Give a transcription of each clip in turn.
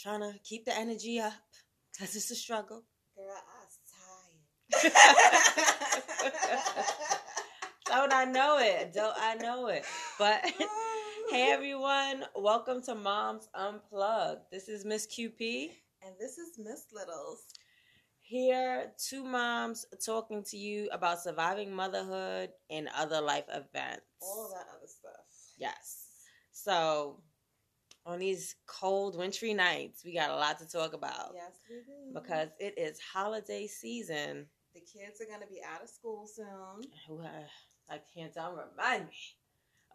trying to keep the energy up because it's a struggle. Girl, I was tired. Don't I know it? Don't I know it? But hey everyone, welcome to Moms Unplugged. This is Miss QP. And this is Miss Littles. Here, two moms talking to you about surviving motherhood and other life events. All that other stuff. Yes. So, on these cold, wintry nights, we got a lot to talk about Yes, we do. because it is holiday season. the kids are going to be out of school soon. Uh, I can't tell. Remind me.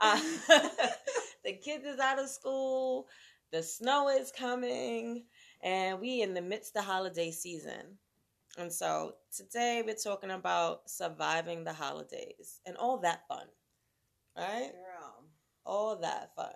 uh, the kids is out of school. The snow is coming, and we in the midst of holiday season. And so today we're talking about surviving the holidays and all that fun, right? Girl, All that fun.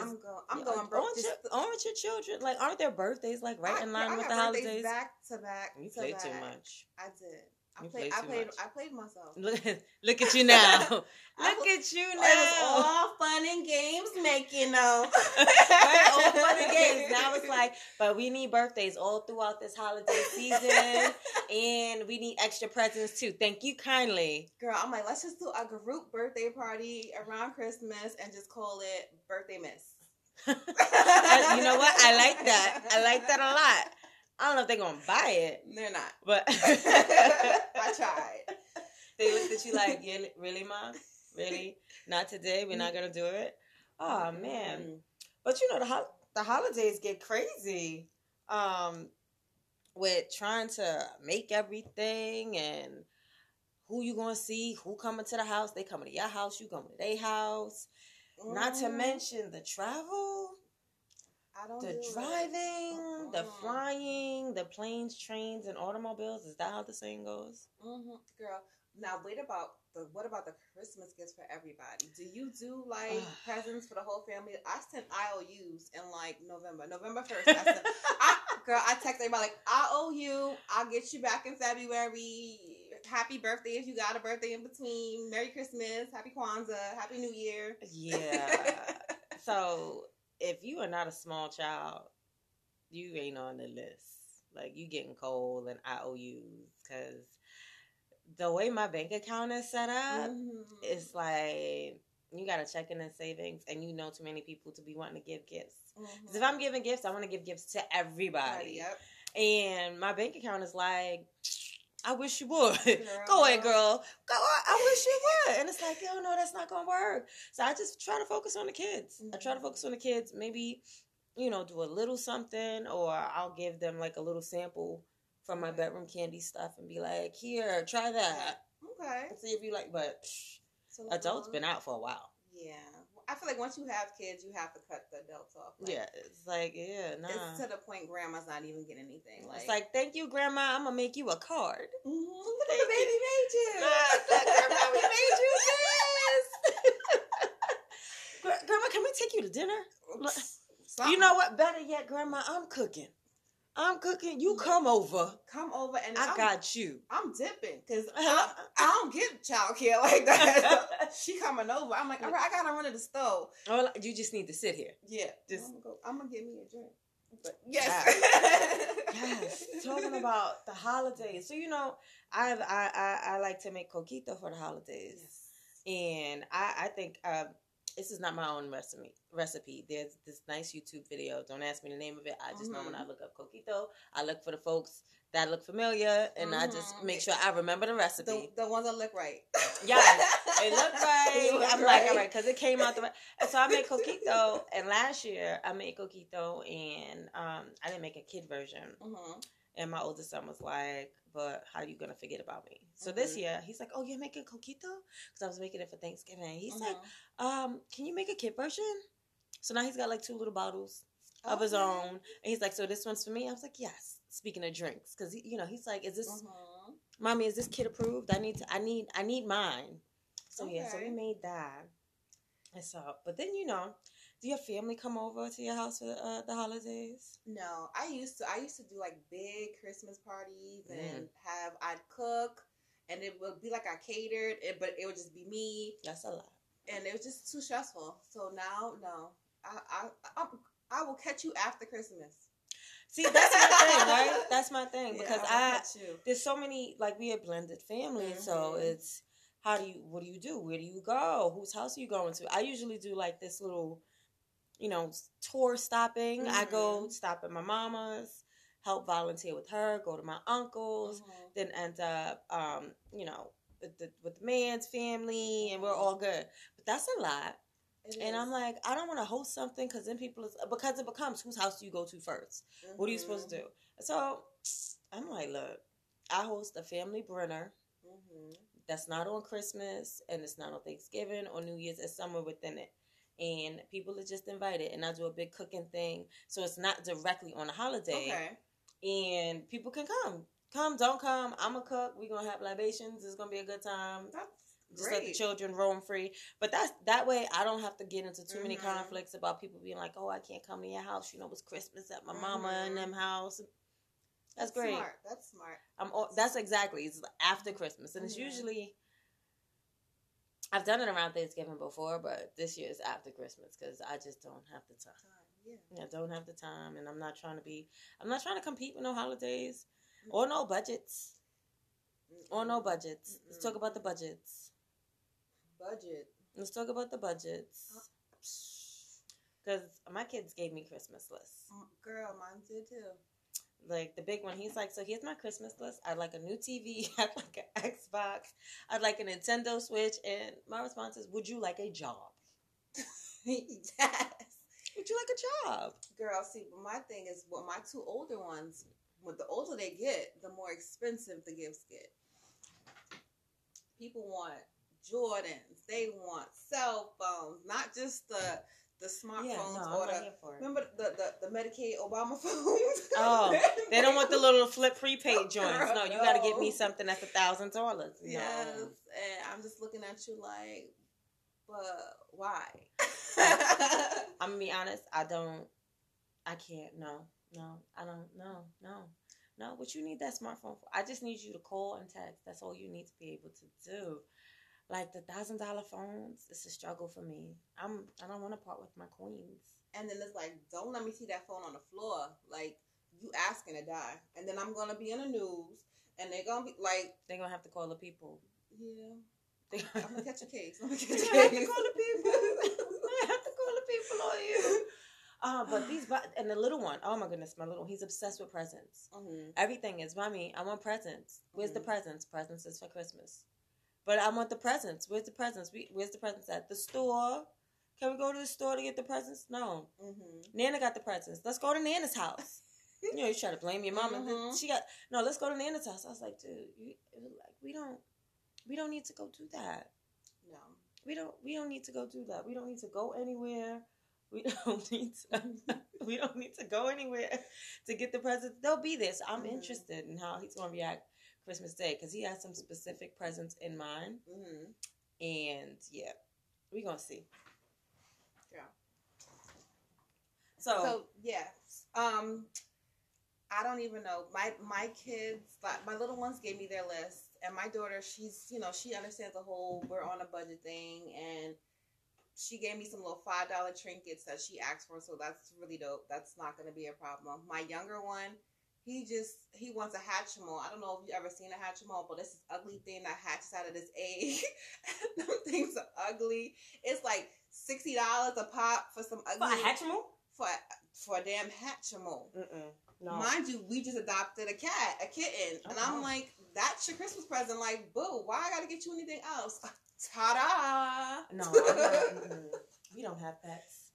I'm going. I'm Yeah, going broke. Aren't, Just, your, aren't your children like? Aren't their birthdays like right I- in line with the holidays? Back to back. You to play back. too much. I did. I played. I played. much. I played myself. Look, look at you now. look I at you oh, It now. was all fun and games making though. right, all fun and games. Now it's like, but we need birthdays all throughout this holiday season, and we need extra presents too. Thank you kindly. Girl, I'm like, let's just do a group birthday party around Christmas and just call it birthday miss. You know what? I like that. I like that a lot. I don't know if they're gonna buy it, They're not. but I tried. They looked at you like, yeah, really, mom? Really? Not today. We're not gonna do it. Oh man! Mm. But you know the ho- the holidays get crazy. Um, with trying to make everything and who you gonna see, who coming to the house. They coming to your house. You coming to their house. Not to Mm, mention the travel, I don't the do it. driving, the Mm-mm. flying, the planes, trains, and automobiles. Is that how the saying goes? Mhm. Girl, now wait about the what about the Christmas gifts for everybody? Do you do like presents for the whole family? I sent IOUs in like November, November first. I sent, I, girl, I text everybody like I owe you. I'll get you back in February. Happy birthday if you got a birthday in between. Merry Christmas, Happy Kwanzaa, Happy New Year. Yeah. so if you are not a small child, you ain't on the list. Like you getting cold and IOUs because the way my bank account is set up, Mhm. it's like you got to check in and savings, and you know too many people to be wanting to give gifts. 'Cause if I'm giving gifts, I want to give gifts to everybody, Yep. and my bank account is like. I wish you would. Girl. Go ahead, girl. Go. on. I wish you would. And it's like, yo, no, that's not gonna work. So I just try to focus on the kids. I try to Mhm. focus on the kids. Maybe, you know, do a little something, or I'll give them like a little sample from my Bedroom Kandi stuff and be like, here, try that. Okay. And see if you like. But psh, So adults uh, been out for a while. Yeah. I feel like once you have kids, you have to cut the adults off. Like, Yeah, it's like, yeah, nah. It's to the point grandma's not even getting anything. Like, It's like, thank you, grandma. I'm gonna make you a card. Mhm, look at the baby made you. Grandma, we made you this. Grandma, can we take you to dinner? Something. You know what? Better yet, Grandma, I'm cooking. I'm cooking. You come over. come over and I I'm, got you. I'm dipping because I, I don't get childcare like that. she coming over. I'm like, all right, I gotta run to the stove. Well, you just need to sit here. Yeah, Just- I'm gonna, go, I'm gonna get me a drink. But yes, Yes, talking about the holidays. So you know, I've I I, I like to make coquito for the holidays, and I I think um, this is not my own recipe. Recipe. There's this nice YouTube video. Don't ask me the name of it. I just know when I look up coquito, I look for the folks that look familiar, and I just Mhm. make sure I remember the recipe. the the ones that look right. Yeah, it looked right. It looked I'm like, right. all right, because it came out the right. And so I made coquito, and last year I made coquito, and um, I didn't make a kid version. Mhm. And my oldest son was like, "But how are you gonna forget about me?" So this Mhm. year he's like, "Oh, you're making coquito?" Because I was making it for Thanksgiving. He's Mhm. like, "Um, can you make a kid version?" So now he's got like two little bottles of his own, and he's like, "So this one's for me." I was like, "Yes." Speaking of drinks, because you know he's like, "Is this, Mhm. mommy? Is this kid approved? I need to. I need. I need mine." So yeah, so we made that. And so, but then you know, do your family come over to your house for uh, the holidays? No, I used to. I used to do like big Christmas parties Mm. and have I'd cook, and it would be like I catered, it, but it would just be me, That's a lot. and it was just too stressful. So now, no, I, I, I'm, I will catch you after Christmas. See, that's my thing, right? That's my thing because Yeah, I will I catch you. there's so many like we a blended family, so Mhm. it's how do you what do you do? Where do you go? Whose house are you going to? I usually do like this little, you know, tour stopping. I go Mhm. stop at my mama's, help volunteer with her, go to my uncle's, Mhm. then end up, um, you know, with the with the man's family, and we're all good. But that's a lot. It And I'm like, I don't want to host something because then people is because it becomes whose house do you go to first? What are you supposed to do? So I'm like, look, I host a family dinner Mhm. that's not on Christmas and it's not on Thanksgiving or New Year's. It's somewhere within it. And people are just invited. And I do a big cooking thing. So it's not directly on a holiday. Okay. And people can come. Come, don't come. I'm a cook. We're to have libations. It's to be a good time. That's Just let the children roam free. But that's that way I don't have to get into too many Mhm. conflicts about people being like, oh, I can't come to your house. You know, it's Christmas at my mama and them house. That's, great. Smart. That's smart. I'm all, that's exactly it's after Christmas, and it's Mhm. usually I've done it around Thanksgiving before, but this year is after Christmas because I just don't have the time. Time. Yeah. I don't have the time, and I'm not trying to be. I'm not trying to compete with no holidays or no budgets or no budgets. Let's talk about the budgets. budget. Let's talk about the budgets. Because my kids gave me Christmas lists. Mm, Girl, mine did too. Like the big one. He's like, so here's my Christmas list. I'd like a new TV. I'd like an Xbox. I'd like a Nintendo Switch. And my response is, would you like a job? yes. Would you like a job? Girl, see, my thing is, well, my two older ones, when the older they get, the more expensive the gifts get. People want Jordans. They want cell phones, not just the the smartphones Yeah, no, or the. here for it. Remember the, the, the Medicaid Obama phones? Oh, They don't want the little flip prepaid joints. Girl, No, you got to give me something that's a thousand dollars. Yes, No. and I'm just looking at you like, but why? I'm gonna be honest. I don't. I can't. No, no. I don't. No, no, no. What you need that smartphone for? I just need you to call and text. That's all you need to be able to do. Like the thousand dollar phones, it's a struggle for me. I'm. I don't want to part with my queens. and then it's like, don't let me see that phone on the floor. Like you asking to die, and then I'm gonna be in the news, and they're gonna be like, They're gonna have to call the people. yeah, I'm gonna catch a case. I'm gonna catch a have to case. call the people. I have to call the people on you. Uh, but these, and the little one, oh my goodness, my little, he's obsessed with presents. Mhm. Everything is, mommy, I want presents. Where's the Mhm. presents? Presents is for Christmas. But I want the presents. Where's the presents? We, where's the presents at? The store. Can we go to the store to get the presents? No. Mhm. Nana got the presents. Let's go to Nana's house. you know, you try to blame your mama. Mhm. She got no. Let's go to Nana's house. I was like, dude, you, like we don't, we don't need to go do that. No. We don't. We don't need to go do that. We don't need to go anywhere. We don't need to. we don't need to go anywhere to get the presents. They'll be there. So I'm Mhm. interested in how he's going to react Christmas Day because he has some specific presents in mind. Mhm. And yeah, we're gonna see. Yeah. So, So yeah, um, I don't even know. My my kids, like my little ones, gave me their list, and my daughter, she's you know she understands the whole we're on a budget thing, and she gave me some little five dollar trinkets that she asked for, so that's really dope. That's not going to be a problem. My younger one. He just he wants a Hatchimal. I don't know if you ever seen a Hatchimal, but this is ugly thing that hatches out of this egg. Them things are ugly. It's like sixty dollars a pop for some for ugly a Hatchimal? for for a damn Hatchimal. No. Mind you, we just adopted a cat, a kitten, and. I'm uh-huh. like, that's your Christmas present. Like, boo, why I gotta get you anything else? Ta da! No, not, we don't have pets.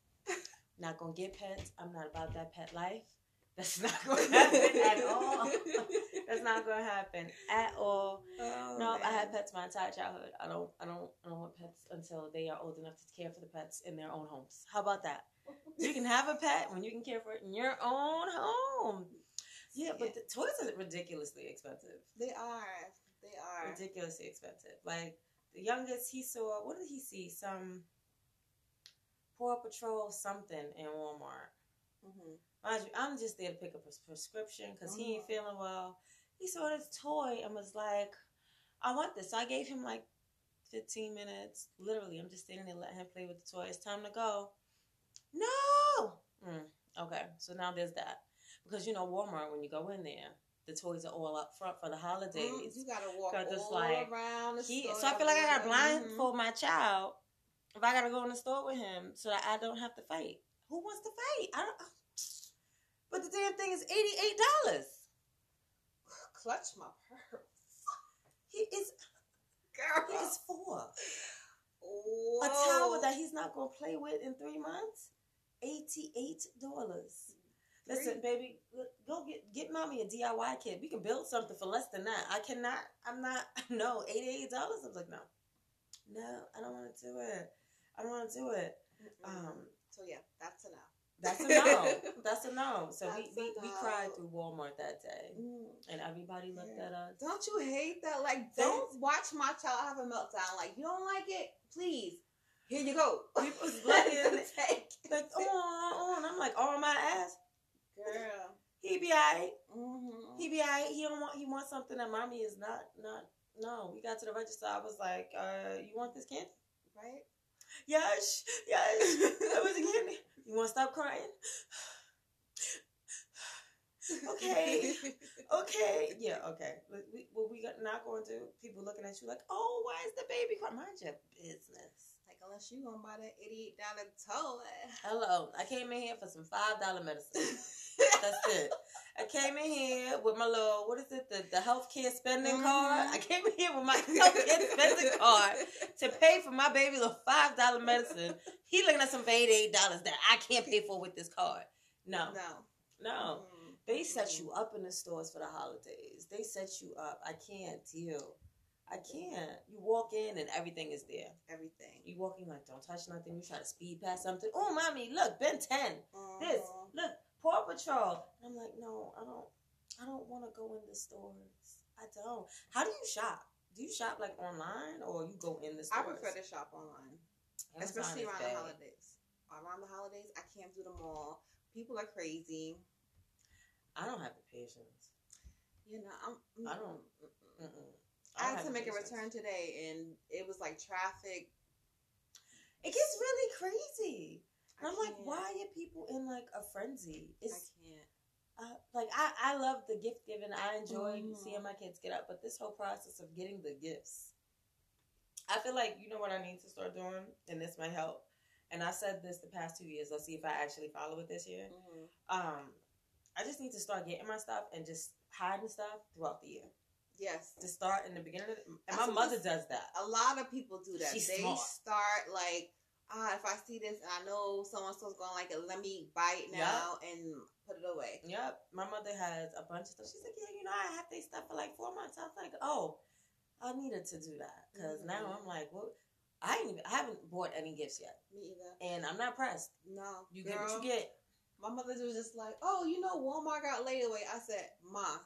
Not gonna get pets. I'm not about that pet life. That's not gonna happen at all. That's not gonna happen at all. Oh, No, I had pets my entire childhood. I don't, I don't, I don't want pets until they are old enough to care for the pets in their own homes. How about that? You can have a pet when you can care for it in your own home. Yeah, but the toys are ridiculously expensive. They are. They are. Ridiculously expensive. Like the youngest, he saw what did he see? Some Paw Patrol something in Walmart. hmm Mind you, I'm just there to pick up his prescription because he ain't Mhm. feeling well. He saw this toy and was like, I want this. So I gave him like 15 minutes. Literally, I'm just standing there letting him play with the toy. It's time to go. No! Mm, So now there's that because you know Walmart when you go in there, the toys are all up front for the holidays. Mm, you gotta walk all like, around the He, store. so I feel like I gotta blindfold my child if I gotta go in the store with him so that I don't have to fight. Who wants to fight? I don't. But the damn thing is eighty eight dollars. Clutch my purse, He is girl. he is four. Whoa. A towel that he's not gonna play with in three months. Eighty eight dollars. Listen, baby, go get get mommy a DIY kit. We can build something for less than that. I cannot. I'm not. No, eighty eight dollars. I'm like, no, no, I don't want to do it. I don't want to do it. Mm-mm. Um, so yeah, that's enough. That's a no. that's a no. So we, That's we, a we no. cried through Walmart that day, Mm. and everybody looked Yeah. at us. Don't you hate that? Like, don't watch my child have a meltdown. Like, you don't like it? Please, here you go. People's looking Take like, oh, oh, and I'm like, oh my ass. girl. He be alright. Mm-hmm. He be alright. He don't want. He wants something that mommy is not. Not. No. We got to the register. I was like, uh, you want this candy? right? Yes. Yes. That was a candy. You want to stop crying? Okay. Okay. Yeah. Okay. We, we, what we not going to people looking at you like, oh, why is the baby crying? Mind your business. Like, unless you gonna buy that eighty-eight dollar toy. Hello. I came in here for some five dollar medicine. That's it. I came in here with my little what is it the the healthcare spending card. I came in here with my healthcare spending card to pay for my baby's little five dollar medicine. He looking at some for eighty eight dollars that I can't pay for with this card. No, No. no. Mm. They set you up in the stores for the holidays. They set you up. I can't deal. I can't. You walk in and everything is there. Everything. You walk in like don't touch nothing. You try to speed past something. Oh, mommy, look, Ben Ten. This, Mhm. look, Paw Patrol. And I'm like, no, I don't. I don't want to go in the stores. I don't. How do you shop? Do you shop like online or you go in the stores? I prefer to shop online, Amazon especially around bad. the holidays. Around the holidays, I can't do them all. People are crazy. I don't have the patience. You know, I'm. I don't. Mm-mm. I don't had to make a return today, and it was like traffic. It gets really crazy. I'm like, why are people in like a frenzy? I can't. uh, like I, I love the gift giving. I enjoy Mhm. seeing my kids get up, but this whole process of getting the gifts, I feel like you know what I need to start doing, and this might help. And I said this the past two years. Let's see if I actually follow it this year. Mhm. Um, I just need to start getting my stuff and just hiding stuff throughout the year. Yes, To start in the beginning, of the, and That's my mother does that. a lot of people do that. She's they smart. start like, ah, if I see this and I know someone so's going to like it, let me buy it now and put it away. Yep, my mother has a bunch of stuff. She's like, yeah, you know, I have this stuff for like four months. I was like, oh, I needed to do that because now Mhm. I'm like, well, I ain't even, I haven't bought any gifts yet, Me either. and I'm not pressed. No, You girl. get what you get. My mother was just like, oh, you know, Walmart got layaway. I said, Ma,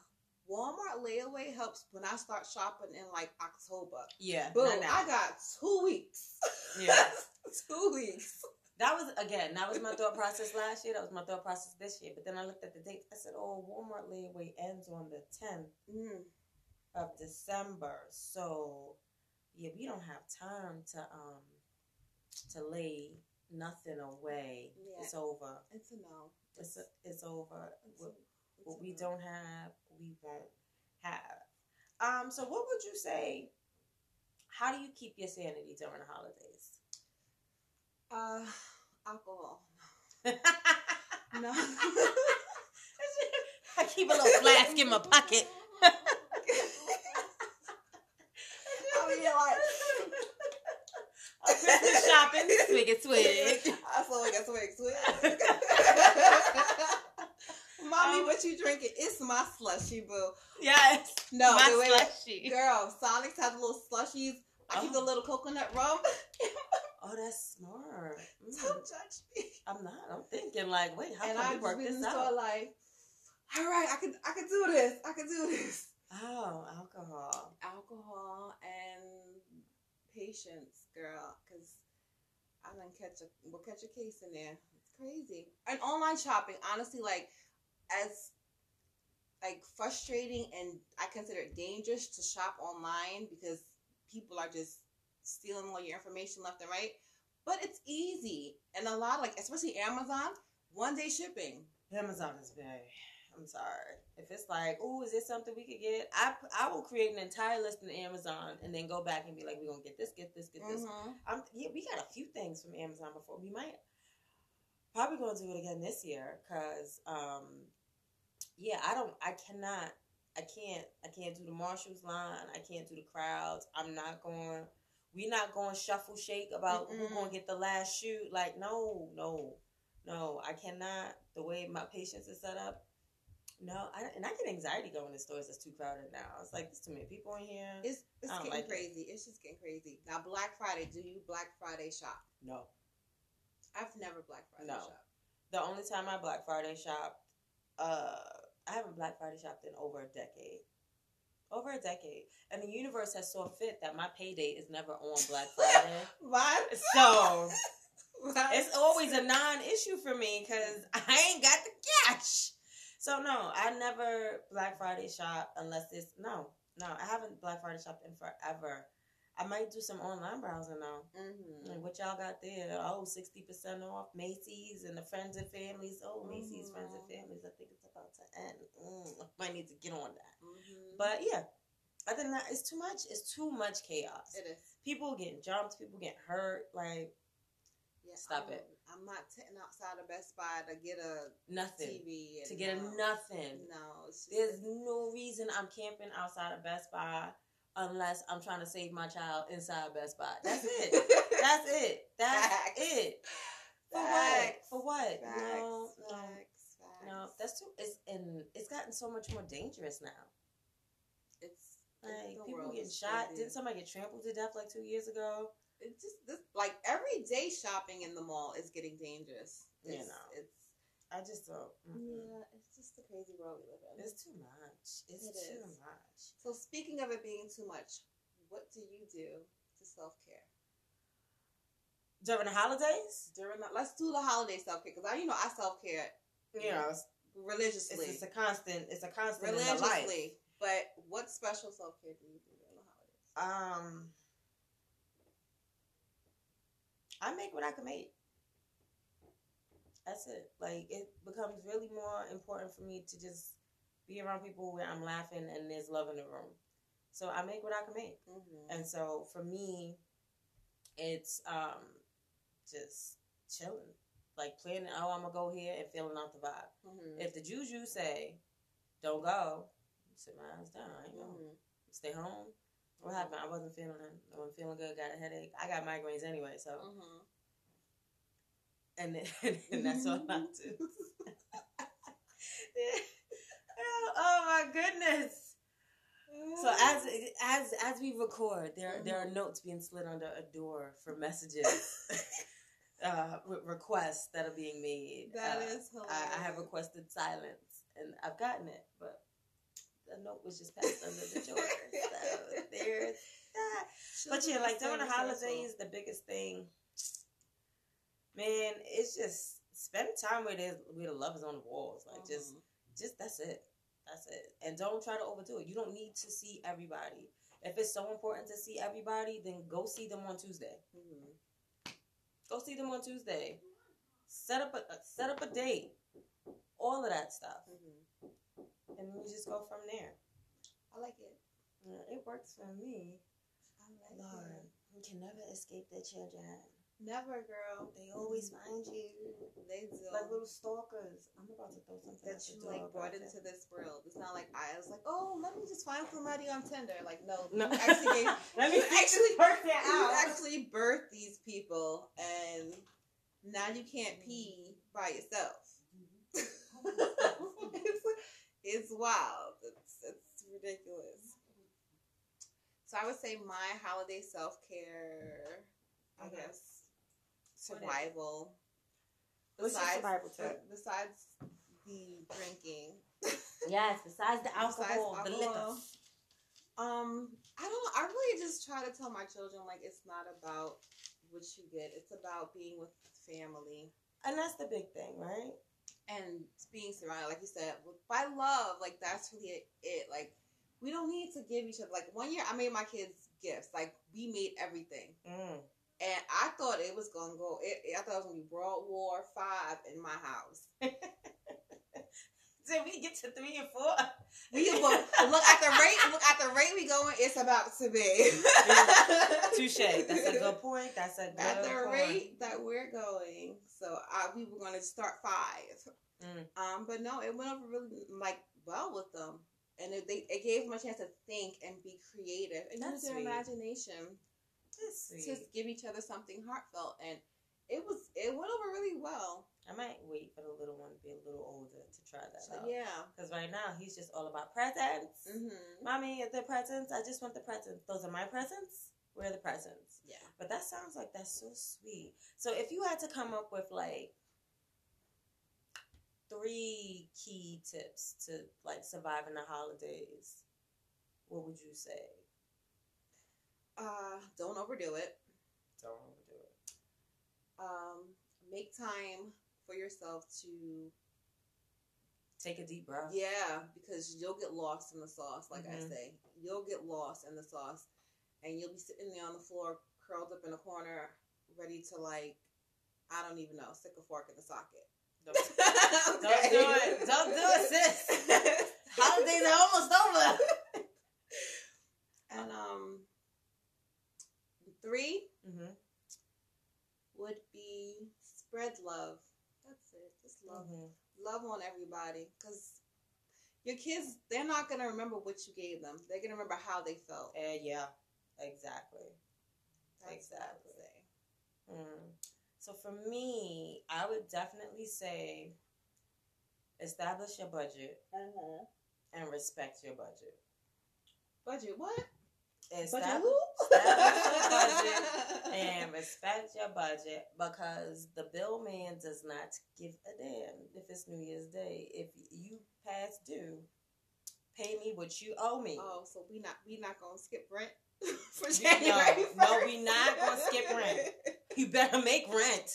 Walmart layaway helps when I start shopping in like October. Yeah, Boom. I got two weeks. Yeah. two weeks. That was again. That was my thought process last year. That was my thought process this year. But then I looked at the dates. I said, "Oh, Walmart layaway ends on the 10th Mm. of December, so yeah, we don't have time to um to lay nothing away. Yeah. It's over. It's a no. It's it's over. It's What, a- it's what a we no. don't have, we won't have. Um. So, what would you say? How do you keep your sanity during the holidays? Uh, alcohol. No. I keep a little flask in my pocket. I mean, like. On Christmas shopping, swig and swig. I like a swig, swig. Mommy, Um, what you drinking? It's my slushy, boo. yes, No, my wait, wait, slushy. Girl, Sonic's has little slushies. I keep Oh. the little coconut rum. Oh, that's smart. Mm. Don't judge me. I'm not. I'm thinking like, wait, how and can I we work this out? like, all right, I can, I can do this. I can do this. Oh, alcohol. Alcohol and patience, girl, because I done catch a, we'll catch a case in there. It's crazy. And online shopping, honestly, like as like frustrating and I consider it dangerous to shop online because people are just stealing all your information left and right. But it's easy. And a lot of, like especially Amazon, one day shipping. Amazon is very. I'm sorry. If it's like, oh, is this something we could get? I I will create an entire list on Amazon and then go back and be like, we're gonna get this, get this, get this. Mhm. Um, yeah, we got a few things from Amazon before. We might probably gonna do it again this year because, um, yeah, I don't, I cannot, I can't, I can't do the Marshalls line. I can't do the crowds. I'm not going. We not going shuffle shake about who Mm-mm. gonna get the last shoot. Like, no, no, no. I cannot. The way my patience is set up. No, I, and I get anxiety going to stores that's too crowded now. It's like there's too many people in here. It's it's getting like it. crazy. It's just getting crazy. Now Black Friday, do you Black Friday shop? no. I've never Black Friday No. shop. The only time I Black Friday shopped, uh, I haven't Black Friday shopped in over a decade. Over a decade. And the universe has saw fit that my payday is never on Black Friday. What? so it's always a non issue for me because I ain't got the cash. So no, I never Black Friday shop unless it's no, no, I haven't Black Friday shopped in forever. I might do some online browsing though. Mhm. Like what y'all got there? Oh, 60% off Macy's and the friends and families. Oh, Macy's friends and families. I think it's about to end. Mm, might need to get on that. Mhm. But yeah, other than that, it's too much. It's too much chaos. it is. People getting jumped. People getting hurt. Like Yeah, Stop I'm, it. I'm not sitting outside of Best Buy to get a nothing. TV To get no, a nothing. No, just, There's no reason I'm camping outside of Best Buy unless I'm trying to save my child inside Best Buy. That's it. That's it. That's Facts. it. For what? For what? Facts, No, no. facts, facts. No, that's too. It's and it's gotten so much more dangerous now. it's Like people getting shot. crazy. Didn't somebody get trampled to death like two years ago? It's just this like every day shopping in the mall is getting dangerous. You know. it's I just don't. mm-mm. yeah, it's just the crazy world we live in. It's too much. It's It too is. much. So speaking of it being too much, what do you do to self care During the holidays, during the? Let's do the holiday self care because I, you know, I self care you know, religiously, it's, it's a constant. It's a constant in the life. religiously. But what special self care do you do during the holidays? Um, I make what I can make. That's it. Like it becomes really more important for me to just be around people where I'm laughing and there's love in the room. So I make what I can make. Mm-hmm. And so for me, it's um just chilling. Like planning, oh, I'm gonna go here and feeling out the vibe. Mm-hmm. If the juju say, don't go, sit my ass down. I ain't going. Mm-hmm. Stay home. What happened? I wasn't feeling I wasn't feeling good. Got a headache. I got migraines anyway, so Mm-hmm. And then, and that's all I do. oh my goodness! So as as as we record, there there are notes being slid under a door for messages, uh, requests that are being made. that Uh, is hilarious. I, I have requested silence, and I've gotten it, but the note was just passed under the door. So there's that. But yeah, like during the holidays, the biggest thing, man, it's just spend time with it, where the love is on the walls. Like just, just that's it, that's it. And don't try to overdo it. You don't need to see everybody. If it's so important to see everybody, then go see them on Tuesday. Mhm. Go see them on Tuesday. Set up a set up a date. All of that stuff, Mhm. and you just go from there. I like it. Yeah, it works for me. I like Lord, it. you can never escape their children. Never, girl. They always find you. They do. Like little stalkers. I'm about to throw something that at you the like dog, brought into can't. this world. It's not like I was like, oh, let me just find somebody on Tinder. Like, no, No. you actually gave, Let me you see actually- this person you out. actually birthed these people, and now you can't pee by yourself. it's, it's wild. It's it's ridiculous. So I would say my holiday self care, I Mhm. guess, What is it? Survival. What's your survival tip? besides the drinking, Yes, besides the Besides alcohol, the liquor. um, I don't. I really just try to tell my children like it's not about what you get. It's about being with family And that's the big thing, right? and being surrounded, like you said, by love. Like that's really it, it. Like we don't need to give each other. Like one year, I made my kids gifts. Like we made everything. Mm. And I thought it was gonna go. It, I thought it was gonna be World War Five in my house. Did we get to three and four. We will look at the rate. Look at the rate we going. It's about to be. Touche. That's a good point. That's a good at the point. rate that we're going. So uh, we were going to start five. Mm. Um, but no, it went over really like well with them, and it, they it gave them a chance to think and be creative and That's use their sweet. imagination To give each other something heartfelt, and it was it went over really well. I might wait for the little one to be a little older to try that So out. yeah. Because right now he's just all about presents. Mm-hmm. Mommy, the presents. I just want the presents. Those are my presents. Where are the presents? Yeah. But that sounds like that's so sweet. So if you had to come up with like three key tips to like surviving the holidays, what would you say? Uh, don't overdo it. Don't overdo it. Um, make time for yourself to Take a deep breath. Yeah, because you'll get lost in the sauce, like I Mhm. say. You'll get lost in the sauce, and you'll be sitting there on the floor, curled up in a corner, ready to like, I don't even know, stick a fork in the socket. Don't, don't do it. Don't do it, sis. Holidays are almost over. 3 mm-hmm. would be spread love. That's it. Just love. Mm-hmm. Love on everybody. Because your kids, they're not going to remember what you gave them. They're going to remember how they felt. Uh, yeah, exactly. That's exactly. Mm. So for me, I would definitely say establish your budget uh-huh. and respect your budget. Budget what? Establish, your budget and respect your budget because the bill man does not give a damn if it's New Year's Day. If you pass due, pay me what you owe me. Oh, so we not we not gonna skip rent for January? no, 1st? we not gonna skip rent. You better make rent.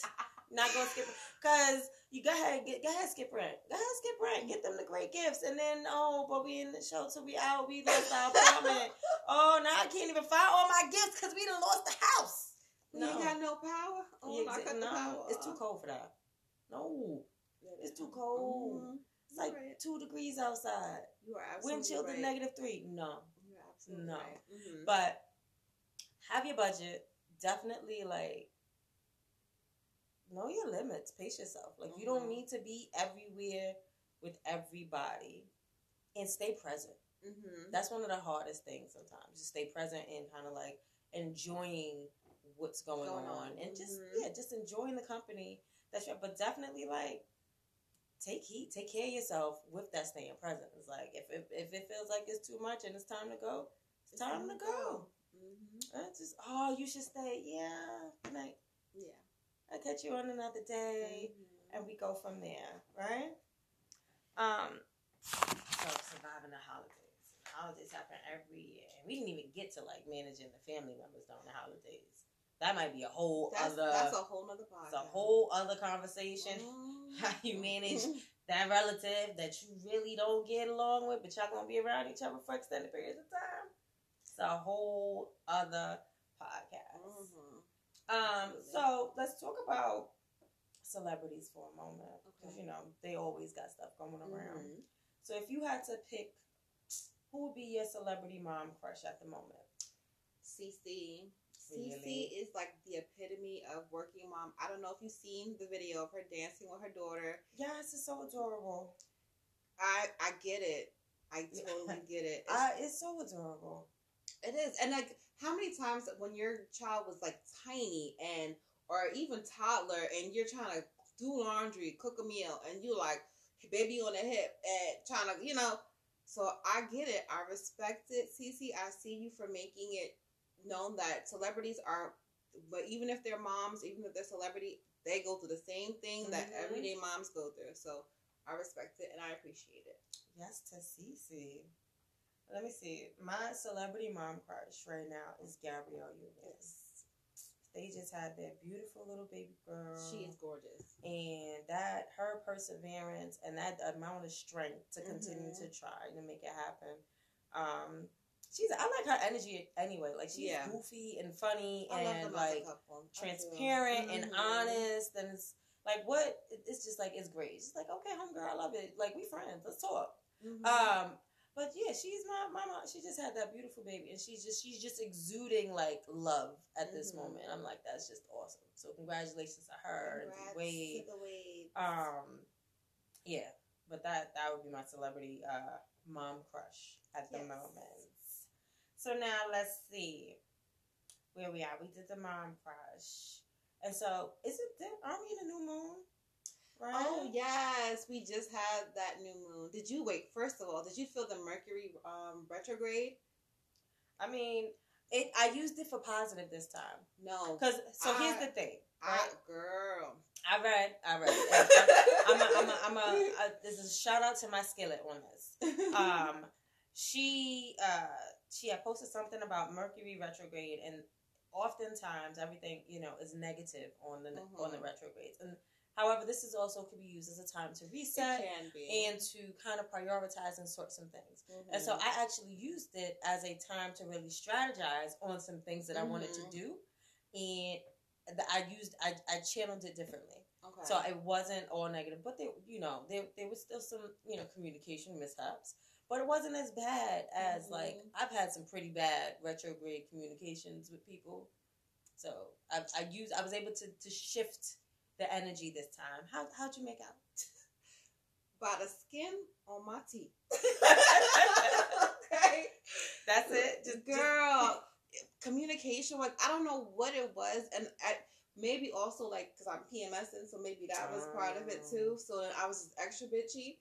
Not gonna skip because you go ahead get go ahead skip rent. Go ahead skip rent. Get them the great gifts and then oh, but we in the shelter. We out. We lost our apartment. oh, now I can't even find all my gifts because we done lost the house. We ain't got no power. Oh, Yeah, I cut the no, power. it's too cold for that. No, it's too cold. Mhm. it's like Right. two degrees outside. You are absolutely Wind chill to right. negative three. No. You're absolutely No. right. Mhm. But have your budget. Definitely like know your limits. Pace yourself. Like you don't Mhm. need to be everywhere with everybody. And stay present. Mhm. That's one of the hardest things sometimes. Just stay present and kind of like enjoying what's going, Going on. on. And just Mhm. yeah, just enjoying the company. That's right. But definitely like take heat, take care of yourself with that staying present. It's like if if, if it feels like it's too much and it's time to go, it's, time, to go. Mhm. Uh, just oh, you should stay. Yeah, good night. Yeah. I'll catch you on another day, Mhm. and we go from there, right? Um, so surviving the holidays. Holidays happen every year, and we didn't even get to like managing the family members during the holidays. That might be a whole That's, other. that's a whole other podcast. it's a whole other conversation. Mhm. How you manage that relative that you really don't get along with, but y'all gonna be around each other for extended periods of time. It's a whole other podcast. Um, so let's talk about celebrities for a moment because Okay. you know they always got stuff going around. Mhm. So if you had to pick, who would be your celebrity mom crush at the moment? CC. Really? Cece is like the epitome of working mom. I don't know if you've seen the video of her dancing with her daughter. Yes, it's so adorable. I I get it. I totally get it. It's, I, it's so adorable. it is, and like how many times when your child was like tiny and or even toddler, and you're trying to do laundry, cook a meal, and you like baby on the hip and trying to, you know. So I get it. I respect it, Cece. I see you for making it known that celebrities are, but even if they're moms, even if they're celebrity, they go through the same thing that Mhm. everyday moms go through. So I respect it and I appreciate it. Yes, to Cece. Let me see. My celebrity mom crush right now is Gabrielle Union. They just had their beautiful little baby girl. She is gorgeous. and that her perseverance and that amount of strength to continue Mhm. to try to make it happen. Um, she's I like her energy anyway. Like she's Yeah. goofy and funny I and like as a couple. Transparent and Mhm. honest and it's Like what? It's just like it's great. She's like, okay, homegirl, I love it. Like we friends. Let's talk. Mhm. Um, but yeah, she's my my mom. She just had that beautiful baby, and she's just she's just exuding like love at this Mhm. moment. I'm like, that's just awesome. So congratulations to her Congrats and Wade. Um, yeah, but that that would be my celebrity uh mom crush at the Yes. moment. So now let's see where we are. We did the mom crush, and so is it? did- Aren't we in a new moon? Right? Oh yes, we just had that new moon. Did you wait? First of all, did you feel the Mercury um, retrograde? I mean, it. I used it for positive this time No, because. So here's the thing. I, girl. I read. I read. I- I'm a, I'm a, I'm a, a, this is a shout out to my skillet on this. um, she uh, she had posted something about Mercury retrograde, and oftentimes everything you know is negative on the on the Mhm. retrogrades. And however, this is also could be used as a time to reset can and to kind of prioritize and sort some things. Mhm. And so I actually used it as a time to really strategize on some things that I wanted to Mhm. do, and I used I, I channeled it differently. okay. So it wasn't all negative, but there, you know, there there was still some, you know, communication mishaps, but it wasn't as bad as Mhm. like I've had some pretty bad retrograde communications with people. So I, I used, I was able to to shift the energy this time. How how'd you make out? by the skin on my teeth. okay. That's it. Just girl communication was i don't know what it was and I, maybe also like because i'm pmsing so maybe that was part of it too so then i was just extra bitchy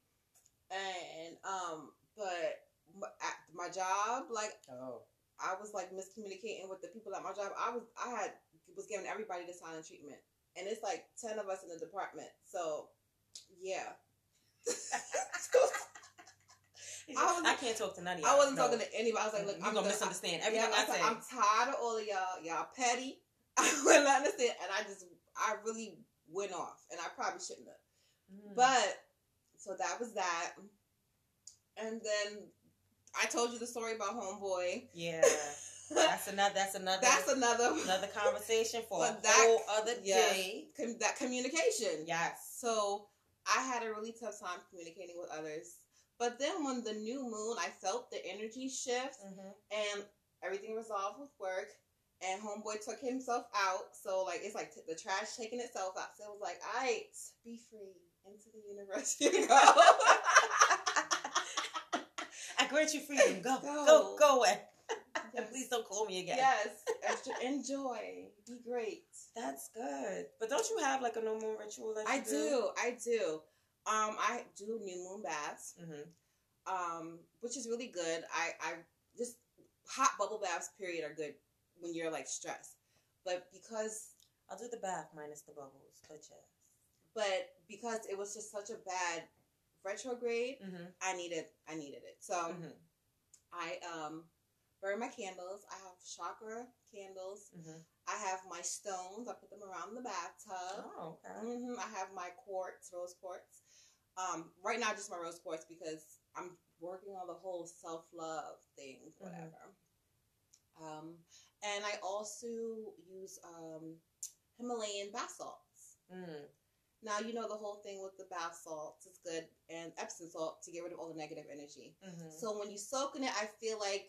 and um but m- at my job like oh. i was like miscommunicating with the people at my job i was i had was giving everybody the silent treatment and it's like 10 of us in the department so yeah I was- I can't talk to none of y'all. I wasn't No. talking to anybody. I was like, look, You're I'm gonna misunderstand Yeah, everything I I, like, say. I'm tired of all of y'all. Y'all petty. I will not understand, and I just, I really went off, and I probably shouldn't have. Mm. But so that was that, and then I told you the story about homeboy. yeah, that's another. That's another. That's another, another conversation for a that- whole other yes. day. com- that communication. Yes. So I had a really tough time communicating with others. But then when the new moon, I felt the energy shift. hmm and everything resolved with work. And homeboy took himself out, so like it's like t- the trash taking itself out. So it was like, all right, be free into the universe. You go. I grant you freedom. Go, Go. go, go away. And please don't call me again. yes, enjoy, be great. That's good. But don't you have like a new moon ritual that I you do, I do. Um, I do new moon baths, Mm-hmm. um, which is really good. I, I just hot bubble baths. Period are good when you're like stressed, but because I'll do the bath minus the bubbles, but yes. but because it was just such a bad retrograde, Mm-hmm. I needed I needed it. So Mm-hmm. I um burn my candles. I have chakra candles. Mm-hmm. I have my stones. I put them around the bathtub. Oh, okay. hmm I have my quartz, rose quartz. Um, right now just my rose quartz because I'm working on the whole self love thing, whatever. Um, and I also use um Himalayan bath salts. Mm. Now you know the whole thing with the bath salts is good and Epsom salt to get rid of all the negative energy. Mm-hmm. So when you soak in it, I feel like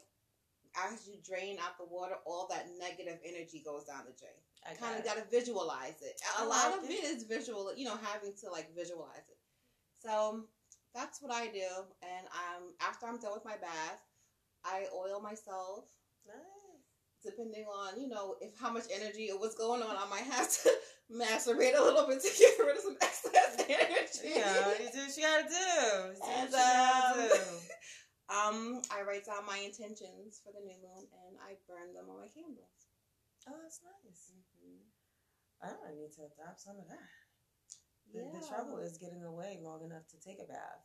as you drain out the water, all that negative energy goes down the drain. I Kind of got to visualize it. A lot of it. it is visual, you know, having to like visualize it. So that's what I do. And um, after I'm done with my bath, I oil myself. Nice. Depending on you know if how much energy it was going on, I might have to masturbate a little bit to get rid of some excess energy. Yeah, you do what you gotta do. You do And, what you gotta um, do. Um, I write down my intentions for the new moon and I burn them on my candles. Oh, that's nice. I don't need to adopt some of that. The, Yeah. the trouble is getting away long enough to take a bath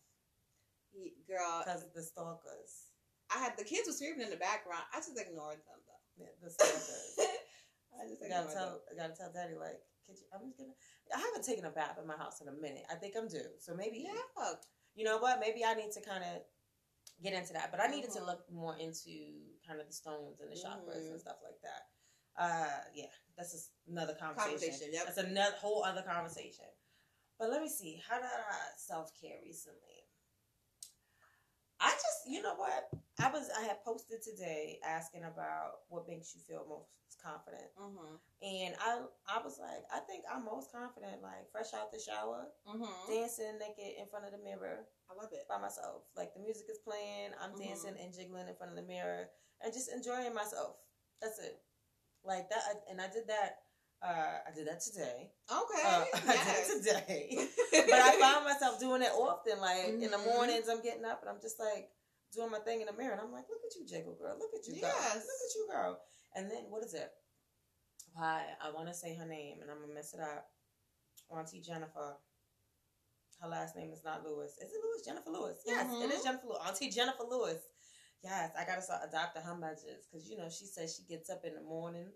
Ye- Girl, because the stalkers. I had the kids were screaming in the background. I just ignored them though. Yeah, the stalkers. I just I ignored gotta them. tell, I gotta tell Daddy like, could you, I'm just gonna. I haven't taken a bath in my house in a minute. I think I'm due. So maybe, Yeah. you know what? Maybe I need to kind of get into that. But I needed to Mhm. look more into kind of the stones and the chakras Mhm. and stuff like that. Uh, yeah, that's just another conversation. Conversation, yep. That's another whole other conversation. But let me see. How did I self care recently? I just, you know what? I was, I had posted today asking about what makes you feel most confident, Mm-hmm. and I, I was like, I think I'm most confident, like fresh out the shower, Mm-hmm. dancing naked in front of the mirror I love it. by myself. Like the music is playing, I'm Mhm. dancing and jiggling in front of the mirror, and just enjoying myself. That's it. Like that, and I did that. Uh, I did that today. Okay. Uh, I yes. did it today. but I found myself doing it often. Like in the Mhm. mornings, I'm getting up and I'm just like doing my thing in the mirror, and I'm like, "Look at you, jiggle girl! Look at you, girl! Yes. Look at you, girl!" And then what is it? Why I want to say her name, and I'm gonna mess it up. Auntie Jennifer. Her last name is not Lewis. Is it Lewis? Jennifer Lewis. Yes, it Mhm. is Jennifer Lewis. Auntie Jennifer Lewis. Yes, I gotta start adopting her measures because you know she says she gets up in the morning,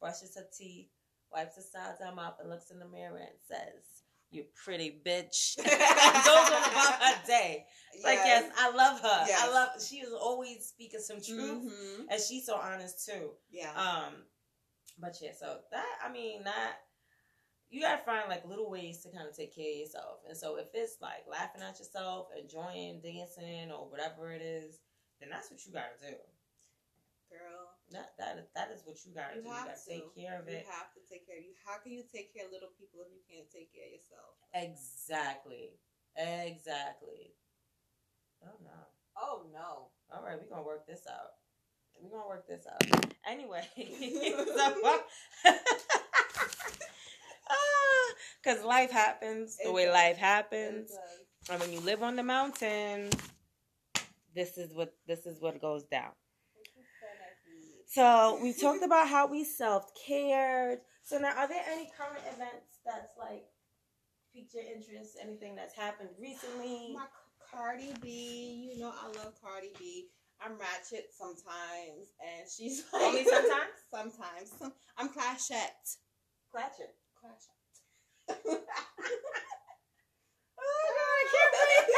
brushes her teeth, wipes the sides of her mouth, and looks in the mirror and says, "You pretty bitch." goes on about her day. Like yes, I love her. I love. She is always speaking some truth, Mhm. and she's so honest too. Yeah. Um, but yeah, so that I mean that you gotta find like little ways to kind of take care of yourself. And so if it's like laughing at yourself, enjoying dancing or whatever it is, then that's what you gotta do. Girl. That that that is what you gotta You do. You gotta to. take care of You it. have to take care of you. How can you take care of little people if you can't take care of yourself? Exactly. Exactly. Oh no. Oh no. All right, we're gonna work this out. We're gonna work this out. Anyway, because life happens the It way does. life happens, and when you live on the mountain, this is what this is what goes down. So we talked about how we self cared. So now, are there any current events that's like piqued your interest? Anything that's happened recently? My Cardi B, you know I love Cardi B. I'm ratchet sometimes, and she's like Only sometimes? sometimes. I'm clashette. Clatcher. Clashette. Oh God, I can't believe.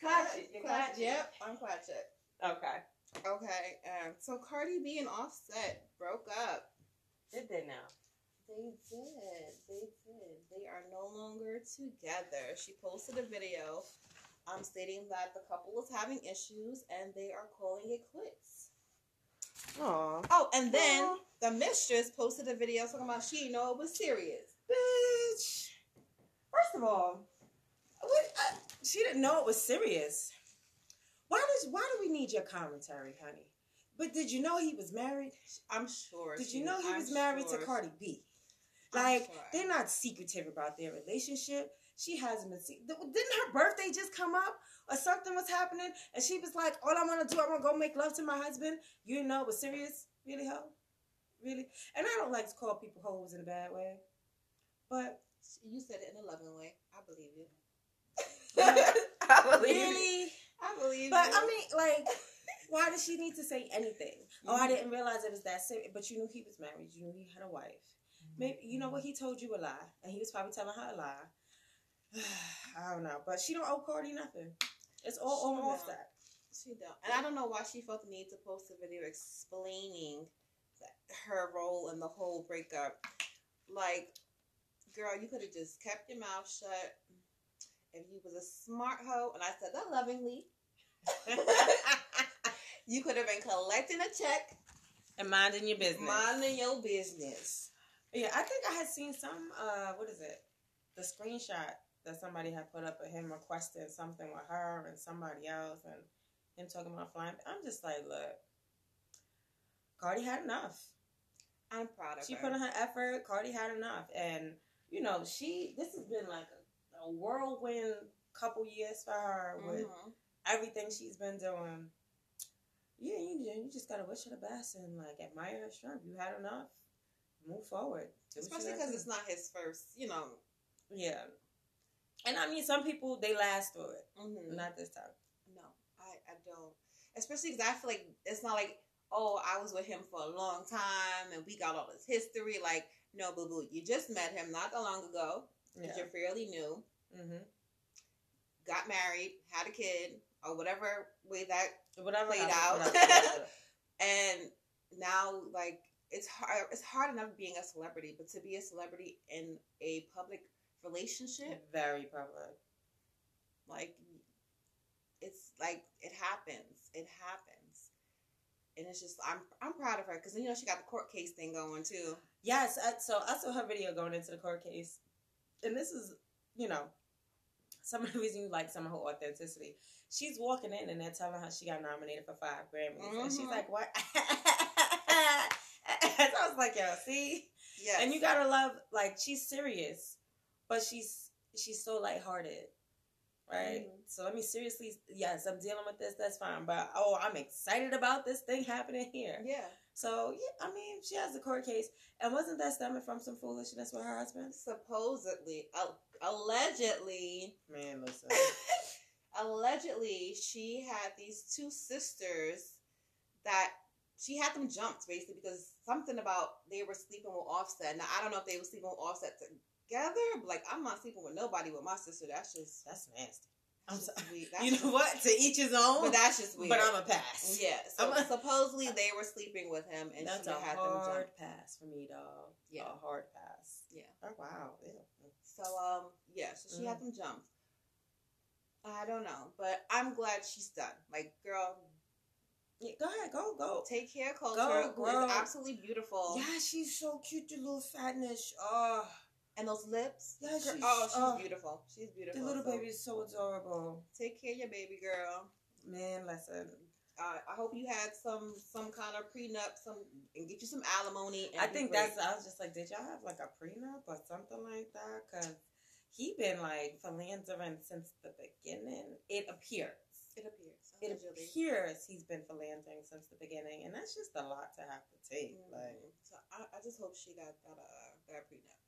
Clatch it. You're Clash- Yep, I'm clashette. Okay. Okay, um, so Cardi B and Offset broke up. Did they now? They did. They did. They are no longer together. She posted a video um, stating that the couple is having issues and they are calling it quits. Aw. Oh, and then Aw. the mistress posted a video talking about she didn't know it was serious. Bitch. First of all, what, I, she didn't know it was serious. Why does why do we need your commentary, honey? But did you know he was married? I'm sure. Did you know he I'm was married sure- to Cardi B? I'm Like sure. they're not secretive about their relationship. She hasn't been. Se- didn't her birthday just come up or something was happening? And she was like, "All I want to do, I want to go make love to my husband." You know it was serious, really, hoe, really. And I don't like to call people hoes in a bad way, but You said it in a loving way. I believe you. I really. I believe But you. I mean, like, why does she need to say anything? Oh, Mm-hmm. I didn't realize it was that serious. But you knew he was married. You knew he had a wife. Maybe you know what he told you a lie, and he was probably telling her a lie. I don't know, but she don't owe Cardi nothing. It's all on don't. offset. She don't. And I don't know why she felt the need to post a video explaining her role in the whole breakup. Like, girl, you could have just kept your mouth shut. If you was a smart hoe, and I said that lovingly, you could have been collecting a check, and minding your business. minding your business. Yeah, I think I had seen some. Uh, what is it? The screenshot that somebody had put up of him requesting something with her and somebody else, and him talking about flying. I'm just like, look, Cardi had enough. I'm proud of She her. She put in her effort. Cardi had enough, and you know, she. This has been like a, a whirlwind couple years for her with Mhm. Everything she's been doing. Yeah, you, you just gotta wish her the best and like admire her strength. You had enough. Move forward. Do Especially because it's not his first, you know. Yeah. And I mean, some people they last through it. mhm. Not this time. No, I, I don't. Especially because I feel like it's not like, oh, I was with him for a long time and we got all this history. Like, no, boo boo, you just met him not that long ago. Yeah. You're fairly new. Mm-hmm. Got married, had a kid, or whatever way that. Whatever. Played out. whatever. And now, like, it's hard. It's hard enough being a celebrity, but to be a celebrity in a public relationship. Very prevalent. Like it's like it happens. It happens. And it's just I'm I'm proud of her because you know she got the court case thing going too. Yes, I, so I saw her video going into the court case, and this is, you know, some of the reason you like some of her authenticity. She's walking in and they're telling her she got nominated for five Grammys, and she's Mhm. like, "What?" I was like, "Yo, see." Yes. And you gotta love, like, she's serious, but she's she's so lighthearted, right? Mhm. So let me seriously, yes, I'm dealing with this. That's fine, but oh, I'm excited about this thing happening here. Yeah. So yeah, I mean, she has a court case, and wasn't that stemming from some foolishness with her husband? Supposedly, uh, allegedly, Man, listen. allegedly, she had these two sisters that she had them jumped basically because something about they were sleeping with Offset. Now I don't know if they were sleeping with Offset together, but like I'm not sleeping with nobody with my sister. That's just That's nasty. I'm sorry. You know what? To each his own. But that's just weird. But I'm a pass. yeah. So a- supposedly they were sleeping with him, and That's she a had them hard jumped. pass for me, dog. Yeah. a hard pass. Yeah. Oh wow. Ew. So um yeah, so she had them jumped. I don't know, but I'm glad she's done. Like, girl, Yeah, go ahead. Go go. take care, Kulture, Go, who is girl. absolutely beautiful. Yeah, she's so cute. The little fatness. Oh, And those lips. Yeah, she's- oh, she's oh. beautiful. She's beautiful. the little So baby is so adorable. Take care of your baby girl. Man, listen. Uh, I hope you had some some kind of prenup, some and get you some alimony. And I think great. that's. I was just like, did y'all have like a prenup or something like that? Because he been like philandering since the beginning. It appears. it appears. It allegedly. appears he's been philandering since the beginning, and that's just a lot to have to take. Mhm. Like, so I, I just hope she got got a got a prenup.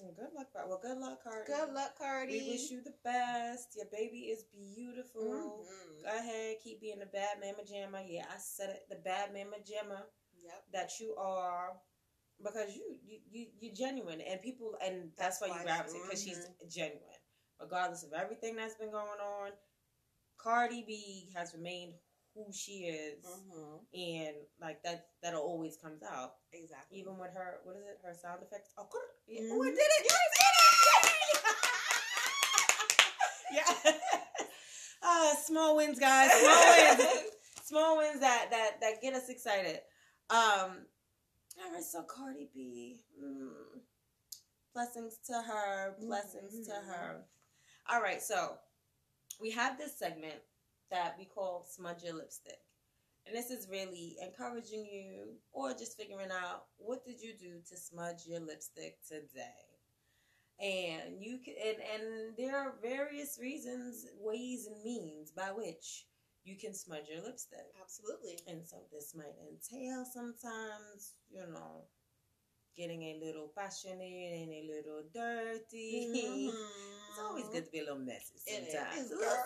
Well, good luck, well, good luck, Cardi. Good luck, Cardi. We wish you the best. Your baby is beautiful. Mhm. Go ahead, keep being the bad mama jamma. Yeah, I said it, the bad mama jamma Yep. that you are, because you you you you're genuine, and people, and that's, That's why you gravitate because she's mhm. genuine, regardless of everything that's been going on. Cardi B has remained who she is, Mm-hmm. and like that that always comes out, Exactly. even with her. What is it? Her sound effects. Oh. Mhm. Oh, I did it! You did it! yeah. Ah, small wins, guys. Small wins. small wins that that that get us excited. Um, all right, so Cardi B, mm, blessings to her, blessings to Mhm. her. All right, so we have this segment that we call smudge your lipstick, and this is really encouraging you or just figuring out what did you do to smudge your lipstick today. And you can, and, and there are various reasons, ways, and means by which you can smudge your lipstick. Absolutely. And so this might entail sometimes, you know, getting a little passionate and a little dirty. It's always mm-hmm. good to be a little messy sometimes. is, A girl.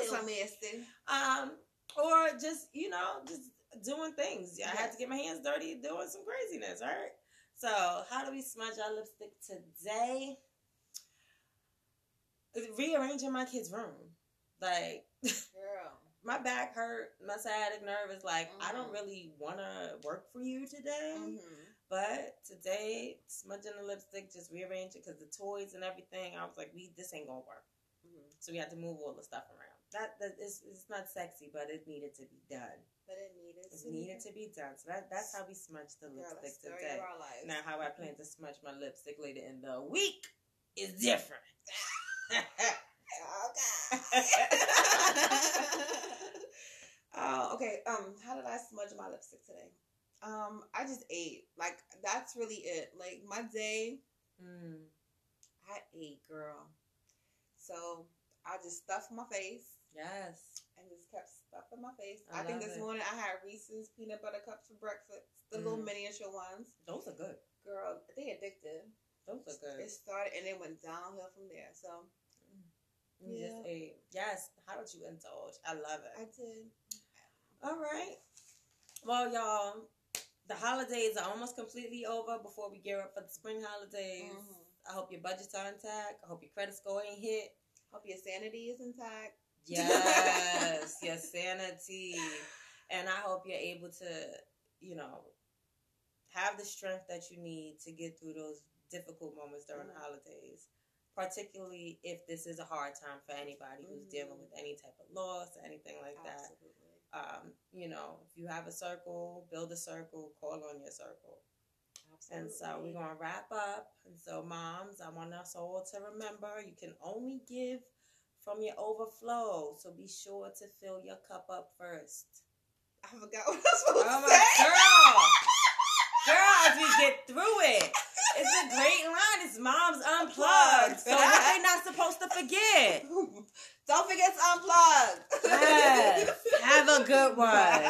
Little- A little, a little messy. um, or just you know, just doing things. I had to get my hands dirty doing some craziness, right? So, how do we smudge our lipstick today? Rearranging my kid's room, like Girl. my back hurt, my sciatic nerve is like, I don't Mhm. really want to work for you today. Mm-hmm. But today, smudging the lipstick, just rearrange it because the toys and everything. I was like, we this ain't gonna work. Mm-hmm. So we had to move all the stuff around. That that is it's not sexy, but it needed to be done. But it needed It to needed to be done. So that that's how we smudged the Girl, lipstick story today. of our lives. Now, how I plan to smudge my lipstick later in the week is different. Oh, okay. Um, how did I smudge my lipstick today? Um, I just ate. Like that's really it. Like my day, Mm. I ate, girl. So I just stuffed my face Yes. and just kept stuffing my face. I I, think this it. morning I had Reese's peanut butter cups for breakfast. The little Mm. miniature ones. Those are good. Girl, they addicted. Those are good. It started and it went downhill from there. So You Yeah. just ate. Yes. How did you indulge? I love it. I did. All right. Well, y'all, the holidays are almost completely over before we gear up for the spring holidays. Mhm. I hope your budgets are intact. I hope your credit score ain't hit. Hope your sanity is intact. Yes, your sanity. And I hope you're able to, you know, have the strength that you need to get through those difficult moments during the Mhm. holidays, particularly if this is a hard time for anybody who's dealing with any type of loss anything like that. Um, you know, if you have a circle, build a circle, call on your circle. And so we're gonna wrap up. And so, moms, I want us all to remember you can only give from your overflow. So be sure to fill your cup up first. I forgot what I was supposed Oh to say. girl, girl, as we get through it, it's a great line. It's moms unplugged. So what they not supposed to forget? Don't forget to unplug. Yes. Have a good one.